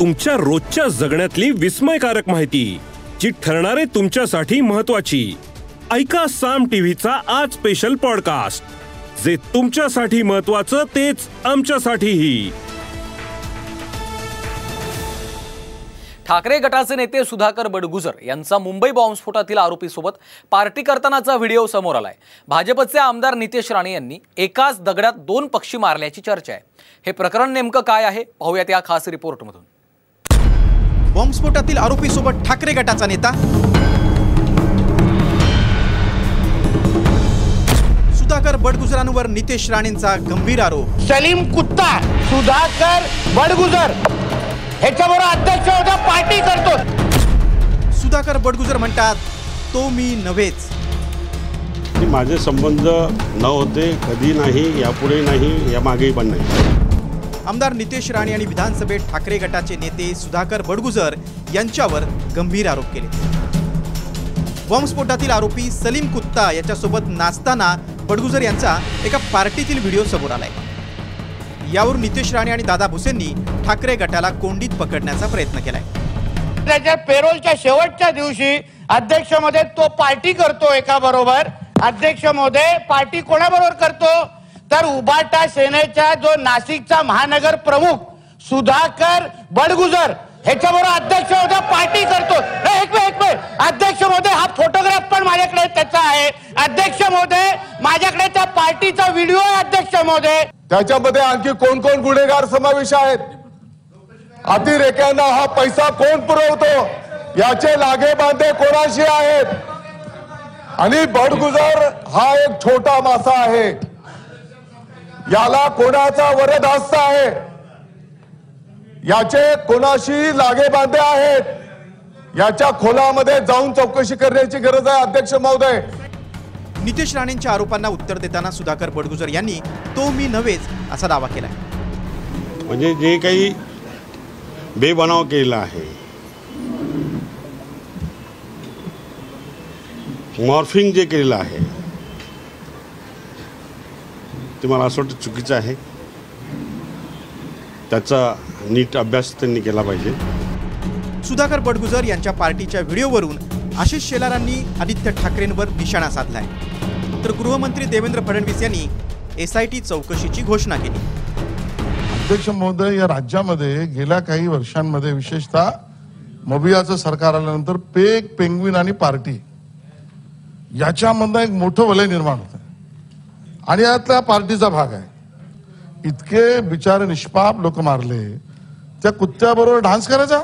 तुमच्या रोजच्या जगण्यातली विस्मयकारक माहिती जी ठरणारे तुमच्यासाठी महत्वाची ऐका साम टीव्हीचा आज स्पेशल पॉडकास्ट जे तुमच्यासाठी महत्वाचं तेच आमच्यासाठीही. ठाकरे गटाचे नेते सुधाकर बडगुजर यांचा मुंबई बॉम्बस्फोटातील आरोपीसोबत पार्टी करतानाचा व्हिडिओ समोर आलाय. भाजपचे आमदार नितेश राणे यांनी एकाच दगडात दोन पक्षी मारल्याची चर्चा आहे. हे प्रकरण नेमकं काय आहे? पाहूयात या खास रिपोर्टमधून. बॉम्बस्फोटातील आरोपीसोबत ठाकरे गटाचा नेता. सुधाकर बडगुजरांवर नितेश राणेंचा गंभीर आरोप. सलीम कुत्ता सुधाकर बडगुजर. ह्याच्याबरोबर अध्यक्ष होता पार्टी करतो. सुधाकर बडगुजर म्हणतात तो मी नव्हेच. माझे संबंध न होते कधी नाही यापुढे नाही यामागेही पण नाही. आमदार नितेश राणे आणि विधानसभेत ठाकरे गटाचे नेते सुधाकर बडगुजर यांच्यावर गंभीर आरोप केले. बॉम्बस्फोटातील आरोपी सलीम कुत्ता याच्यासोबत नाचताना बडगुजर यांचा एका पार्टीतील व्हिडिओ समोर आलाय. यावर नितेश राणे आणि दादा भुसेंनी ठाकरे गटाला कोंडीत पकडण्याचा प्रयत्न केलाय. त्याच्या पेरोलच्या शेवटच्या दिवशी अध्यक्षमध्ये तो पार्टी करतो एका बरोबर अध्यक्षमध्ये पार्टी कोणाबरोबर करतो? तर उबाटा सेनेचा जो नाशिकचा महानगर प्रमुख सुधाकर बडगुजर ह्याच्याबरोबर अध्यक्ष होते पार्टी करतो. नाही, एक वेळ एक वेळ अध्यक्षमध्ये हा फोटोग्राफ पण माझ्याकडे त्याचा आहे. अध्यक्षमध्ये माझ्याकडे त्या पार्टीचा व्हिडिओ आहे अध्यक्षमध्ये त्याच्यामध्ये आणखी कोण कोण गुन्हेगार समावेश आहेत? अतिरेक्यांना हा पैसा कोण पुरवतो? याचे लागे बांधे कोणाशी आहेत? आणि बडगुजर हा एक छोटा मासा आहे. याला कोणाचा वरदहस्त आहे? याचे कोणाशी लागे बांधे आहेत? याच्या खोलामध्ये जाऊन चौकशी करण्याची गरज आहे अध्यक्ष महोदय. नितेश राणेंच्या आरोपांना उत्तर देताना सुधाकर बडगुजर यांनी तो मी नव्हेच असा दावा केलाय. म्हणजे जे काही बेबनाव केलेला आहे मॉर्फिंग जे केलेलं आहे ते मला असं वाटतं चुकीचं आहे. त्याचा नीट अभ्यास त्यांनी केला पाहिजे. सुधाकर बडगुजर यांच्या पार्टीच्या व्हिडिओवरून आशिष शेलारांनी आदित्य ठाकरेंवर निशाणा साधलाय. तर गृहमंत्री देवेंद्र फडणवीस यांनी एसआयटी चौकशीची घोषणा केली. अध्यक्ष महोदय या राज्यामध्ये गेल्या काही वर्षांमध्ये विशेषतः मबियाचं सरकार आल्यानंतर पेक पेंग्विन आणि पार्टी याच्यामधनं एक मोठं वलय निर्माण होतं आणि यातल्या पार्टीचा भाग आहे. इतके बिचारे निष्पाप लोक मारले. त्या कुत्त्याबरोबर डान्स करायचा?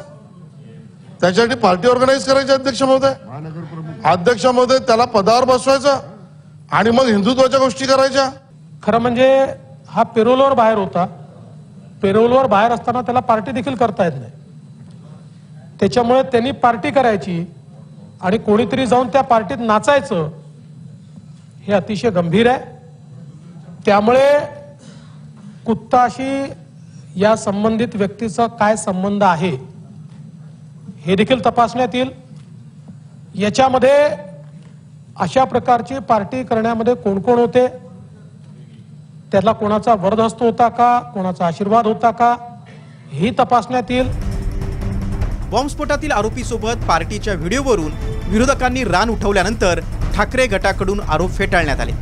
त्याच्यासाठी पार्टी ऑर्गनाईज करायची अध्यक्ष महोदय? अध्यक्ष महोदय त्याला पदावर बसवायचं आणि मग हिंदुत्वाच्या गोष्टी करायच्या? खरं म्हणजे हा पेरोलवर बाहेर होता. पेरोलवर बाहेर असताना त्याला पार्टी देखील करता येत नाही. त्याच्यामुळे त्यांनी पार्टी करायची आणि कोणीतरी जाऊन त्या पार्टीत नाचायचं हे अतिशय गंभीर आहे. त्यामुळे कुत्ताशी या संबंधित व्यक्तीचा काय संबंध आहे हे देखील तपासण्यात येईल. याच्यामध्ये अशा प्रकारची पार्टी करण्यामध्ये कोण कोण होते? त्याला कोणाचा वरदहस्त होता का? कोणाचा आशीर्वाद होता का? ही तपासण्यात येईल. बॉम्बस्फोटातील आरोपीसोबत पार्टीच्या व्हिडिओवरून विरोधकांनी रान उठवल्यानंतर ठाकरे गटाकडून आरोप फेटाळण्यात आले.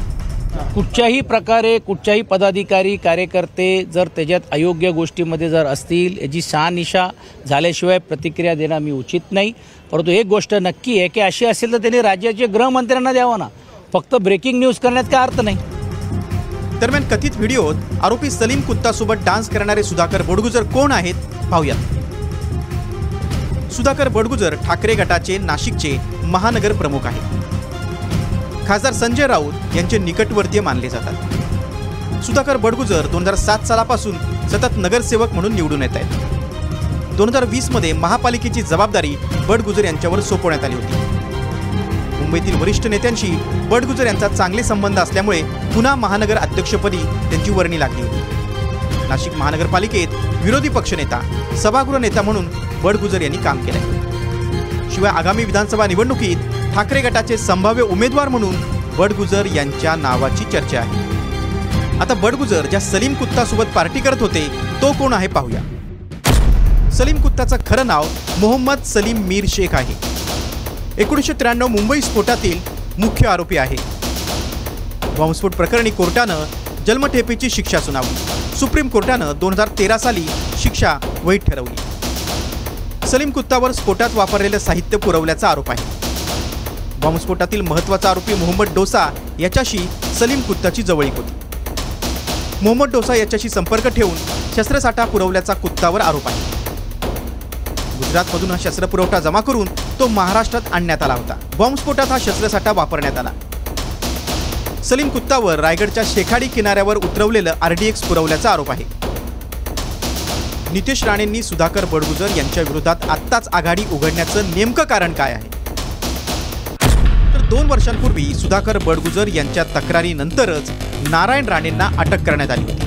कुठच्याही प्रकारे कुठच्याही पदाधिकारी कार्यकर्ते जर त्याच्यात अयोग्य गोष्टीमध्ये जर असतील याची शहानिशा झाल्याशिवाय प्रतिक्रिया देणं मी उचित नाही. परंतु एक गोष्ट नक्की आहे की अशी असेल तर त्यांनी राज्याचे गृहमंत्र्यांना द्यावं ना. फक्त ब्रेकिंग न्यूज करण्यात काय अर्थ नाही. दरम्यान कथित व्हिडिओत आरोपी सलीम कुत्तासोबत डान्स करणारे सुधाकर बडगुजर कोण आहेत पाहूयात. सुधाकर बडगुजर ठाकरे गटाचे नाशिकचे महानगर प्रमुख आहेत. खासदार संजय राऊत यांचे निकटवर्तीय मानले जातात. सुधाकर बडगुजर दोन हजार सात सालापासून सतत नगरसेवक म्हणून निवडून येत आहेत. दोन हजार वीसमध्ये महापालिकेची जबाबदारी बडगुजर यांच्यावर सोपवण्यात आली होती. मुंबईतील वरिष्ठ नेत्यांशी बडगुजर यांचा चांगले संबंध असल्यामुळे पुन्हा महानगर अध्यक्षपदी त्यांची वर्णी लागली होती. नाशिक महानगरपालिकेत विरोधी पक्षनेता सभागृह नेता म्हणून बडगुजर यांनी काम केलंय. शिवाय आगामी विधानसभा निवडणुकीत ठाकरे गटाचे संभाव्य उमेदवार म्हणून बडगुजर यांच्या नावाची चर्चा आहे. आता बडगुजर ज्या सलीम कुत्तासोबत पार्टी करत होते तो कोण आहे पाहूया. सलीम कुत्ताचं खरं नाव मोहम्मद सलीम मीर शेख आहे. एकोणीसशे त्र्याण्णव मुंबई स्फोटातील मुख्य आरोपी आहे. बॉम्बस्फोट प्रकरणी कोर्टानं जन्मठेपेची शिक्षा सुनावली. सुप्रीम कोर्टानं दोन हजार तेरा साली शिक्षा वैध ठरवली. सलीम कुत्तावर स्फोटात वापरलेलं साहित्य पुरवल्याचा आरोप आहे. बॉम्बस्फोटातील महत्त्वाचा आरोपी मोहम्मद डोसा याच्याशी सलीम कुत्ताची जवळीक होती. मोहम्मद डोसा याच्याशी संपर्क ठेवून शस्त्रसाठा पुरवल्याचा कुत्तावर आरोप आहे. गुजरातमधून हा शस्त्रपुरवठा जमा करून तो महाराष्ट्रात आणण्यात आला होता. बॉम्बस्फोटात हा शस्त्रसाठा वापरण्यात आला. सलीम कुत्तावर रायगडच्या शेखाडी किनाऱ्यावर उतरवलेलं आरडीएक्स पुरवल्याचा आरोप आहे. नितेश राणेंनी सुधाकर बडगुजर यांच्या विरोधात आत्ताच आघाडी उघडण्याचं नेमकं कारण काय आहे? तर दोन वर्षांपूर्वी सुधाकर बडगुजर यांच्या तक्रारीनंतरच नारायण राणेंना अटक करण्यात आली होती.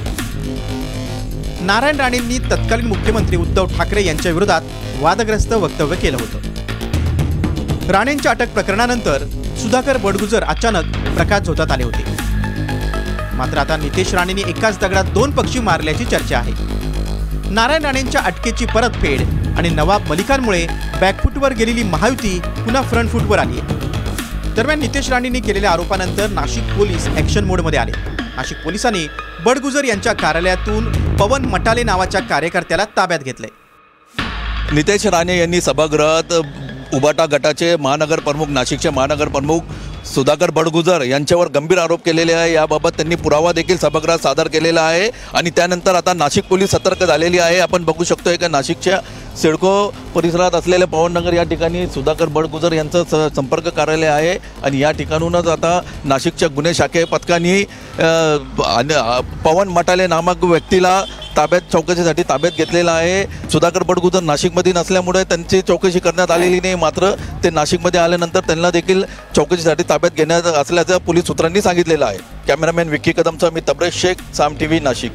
नारायण राणेंनी तत्कालीन मुख्यमंत्री उद्धव ठाकरे यांच्या विरोधात वादग्रस्त वक्तव्य केलं होतं. राणेंच्या अटक प्रकरणानंतर सुधाकर बडगुजर अचानक प्रकाश झोतात आले होते. मात्र आता नितेश राणेंनी एकाच दगडात दोन पक्षी मारल्याची चर्चा आहे. नारायण राणेंच्या अटकेची परतफेड आणि नवाब मलिकांमुळे बॅकफूटवर गेलेली महायुती पुन्हा फ्रंटफूटवर आली. आहे दरम्यान नितेश राणेंनी केलेल्या आरोपानंतर नाशिक पोलीस ॲक्शन मोडमध्ये आले. नाशिक पोलिसांनी बडगुजर यांच्या कार्यालयातून पवन मटाले नावाच्या कार्यकर्त्याला ताब्यात घेतले नितेश राणे यांनी सभागृहात उबाटा गटाचे महानगर प्रमुख नाशिकचे महानगर प्रमुख सुधाकर बडगुजर यांच्यावर गंभीर आरोप केलेले आहे. याबाबत त्यांनी पुरावा देखील सभागृहात सादर केलेला आहे. आणि त्यानंतर आता नाशिक पोलीस सतर्क झालेली आहे. आपण बघू शकतोय का नाशिकच्या सिडको परिसरात असलेल्या पवननगर या ठिकाणी सुधाकर बडगुजर यांचं स संपर्क कार्यालय आहे. आणि या ठिकाणूनच आता नाशिकच्या गुन्हे शाखे पथकांनी पवन मटाले नामक व्यक्तीला ताब्यात चौकशीसाठी ताब्यात घेतलेला आहे. सुधाकर बडगुजर नाशिकमध्ये नसल्यामुळे त्यांची चौकशी करण्यात आलेली नाही. मात्र ते नाशिकमध्ये आल्यानंतर त्यांना देखील चौकशीसाठी ताब्यात घेण्यात असल्याचं पोलीस सूत्रांनी सांगितलेलं आहे. कॅमेरामॅन विक्की कदमचा मी तब्रेश शेख साम टी व्ही नाशिक.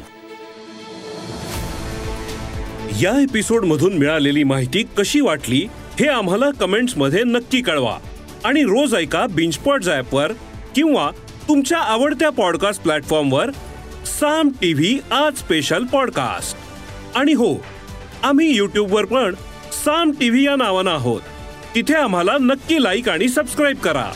या एपिसोडमधून मिळालेली माहिती कशी वाटली हे आम्हाला कमेंट्समध्ये नक्की कळवा. आणि रोज ऐका बिंचपॉट ॲपवर किंवा तुमच्या आवडत्या पॉडकास्ट प्लॅटफॉर्मवर साम टीव्ही आज स्पेशल पॉडकास्ट. आणि हो आम्ही यूट्यूबवर पण साम टीव्ही या नावानं आहोत. तिथे आम्हाला नक्की लाईक आणि सबस्क्राईब करा.